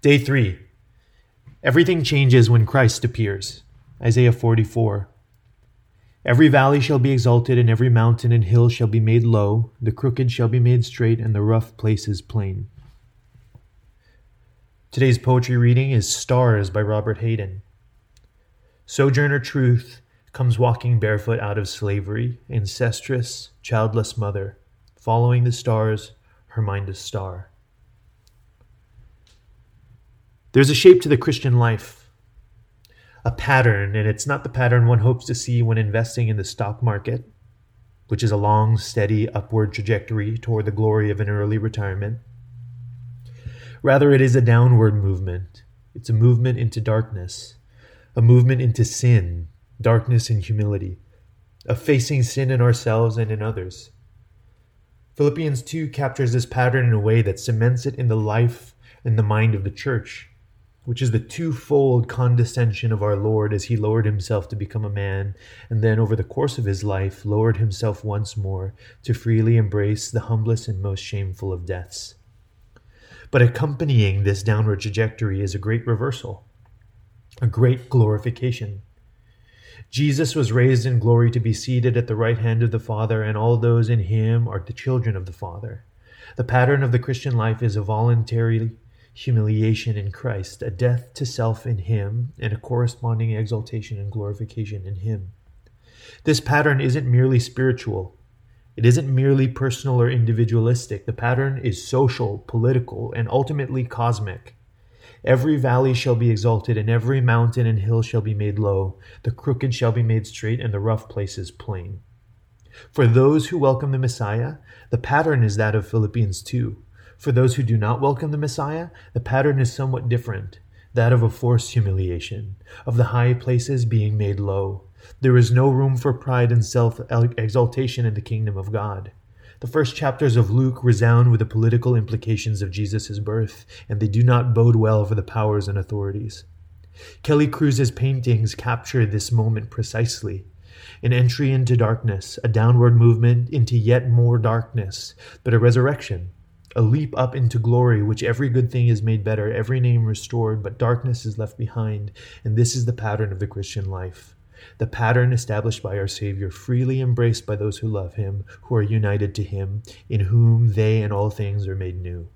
Day 3 Everything changes when Christ appears. Isaiah 44. Every valley shall be exalted, and every mountain and hill shall be made low. The crooked shall be made straight, and the rough places plain. Today's poetry reading is Stars by Robert Hayden. Sojourner Truth comes walking barefoot out of slavery, ancestress, childless mother, following the stars, her mind a star. There's a shape to the Christian life, a pattern, and it's not the pattern one hopes to see when investing in the stock market, which is a long, steady upward trajectory toward the glory of an early retirement. Rather, it is a downward movement. It's a movement into darkness, a movement into sin, darkness, and humility, of facing sin in ourselves and in others. Philippians 2 captures this pattern in a way that cements it in the life and the mind of the church which is the twofold condescension of our Lord as he lowered himself to become a man, and then over the course of his life lowered himself once more to freely embrace the humblest and most shameful of deaths. But accompanying this downward trajectory is a great reversal, a great glorification. Jesus was raised in glory to be seated at the right hand of the Father, and all those in him are the children of the Father. The pattern of the Christian life is a voluntary humiliation in Christ, a death to self in Him, and a corresponding exaltation and glorification in Him. This pattern isn't merely spiritual. It isn't merely personal or individualistic. The pattern is social, political, and ultimately cosmic. Every valley shall be exalted, and every mountain and hill shall be made low. The crooked shall be made straight, and the rough places plain. For those who welcome the Messiah, the pattern is that of Philippians 2. For those who do not welcome the Messiah, the pattern is somewhat different that of a forced humiliation, of the high places being made low. There is no room for pride and self exaltation in the kingdom of God. The first chapters of Luke resound with the political implications of Jesus' birth, and they do not bode well for the powers and authorities. Kelly Cruz's paintings capture this moment precisely. An entry into darkness, a downward movement into yet more darkness, but a resurrection, a leap up into glory, which every good thing is made better, every name restored, but darkness is left behind. And this is the pattern of the Christian life. The pattern established by our Savior, freely embraced by those who love Him, who are united to Him, in whom they and all things are made new.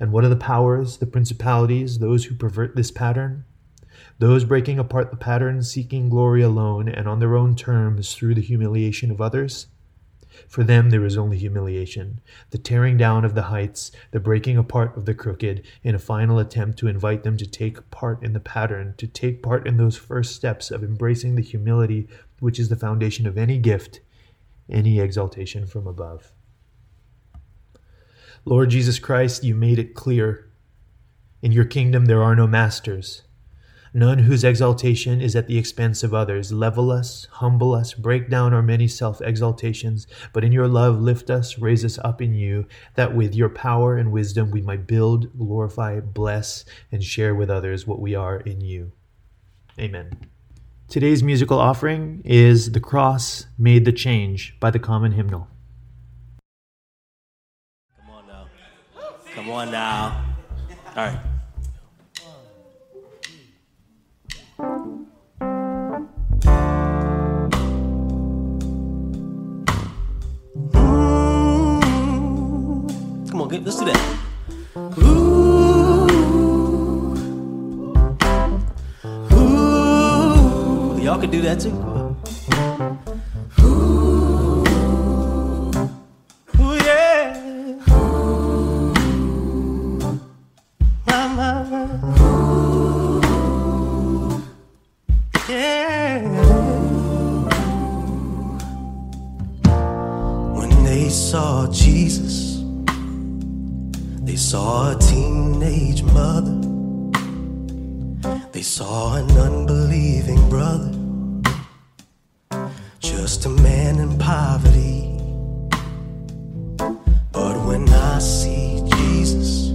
And what are the powers, the principalities, those who pervert this pattern? Those breaking apart the pattern, seeking glory alone and on their own terms through the humiliation of others? For them there is only humiliation, the tearing down of the heights, the breaking apart of the crooked, in a final attempt to invite them to take part in the pattern, to take part in those first steps of embracing the humility which is the foundation of any gift, any exaltation from above. Lord Jesus Christ, you made it clear. In your kingdom there are no masters none whose exaltation is at the expense of others. Level us, humble us, break down our many self exaltations, but in your love lift us, raise us up in you, that with your power and wisdom we might build, glorify, bless, and share with others what we are in you. Amen. Today's musical offering is The Cross Made the Change by the Common Hymnal. Come on now. Come on now. All right. On, let's do that. Ooh, ooh. Y'all can do that too. Ooh, ooh yeah. My, my. Yeah. When they saw Jesus they saw a teenage mother. They saw an unbelieving brother. Just a man in poverty. But when I see Jesus,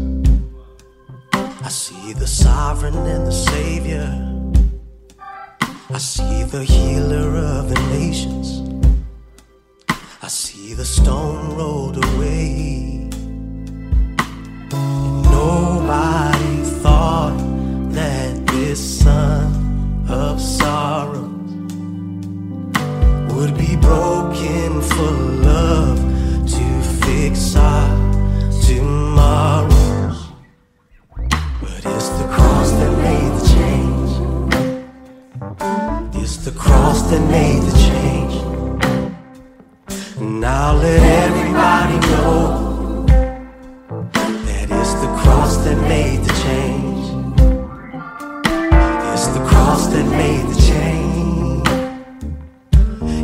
I see the sovereign and the savior. I see the healer of the nations. I see the stone rolled the cross that made the change. Now let everybody know that it's the cross that made the change. It's the cross that made the change.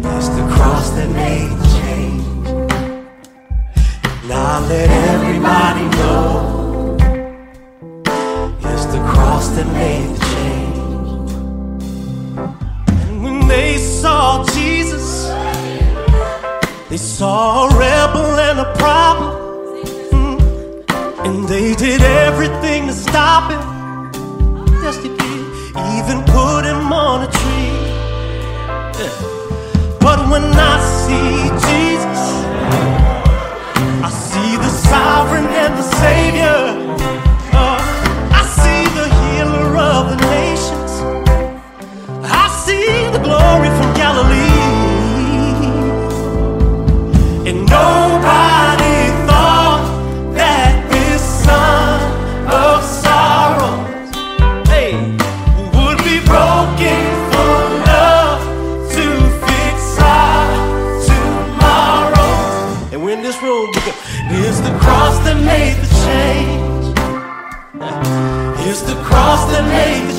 It's the cross that made the change. Now let everybody know it's the cross that made the change. They saw a rebel and a problem. Mm. And they did everything to stop him. Yes, they did. Even put him on a tree. Yeah. But when I see Jesus, I see the sovereign and the savior. That made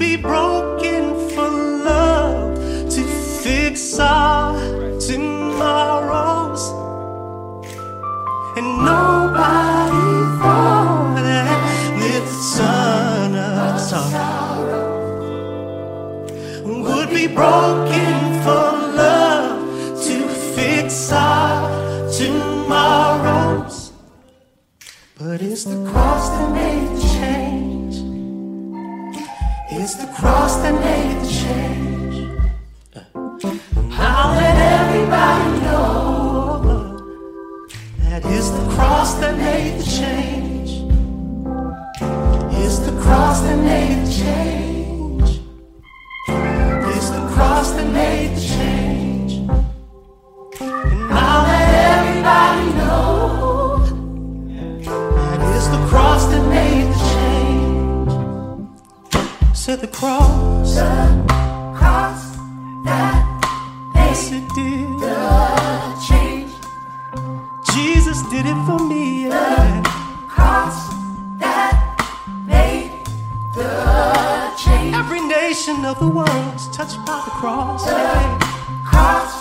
be broken for love to fix our tomorrows. And nobody thought that this son of sorrow would be broken for love to fix our tomorrows. But it's the cross the change. Said the cross. The cross that yes, it did. The change. Jesus did it for me. Yeah. cross that made the change. Every nation of the world is touched by the cross. Yeah. Cross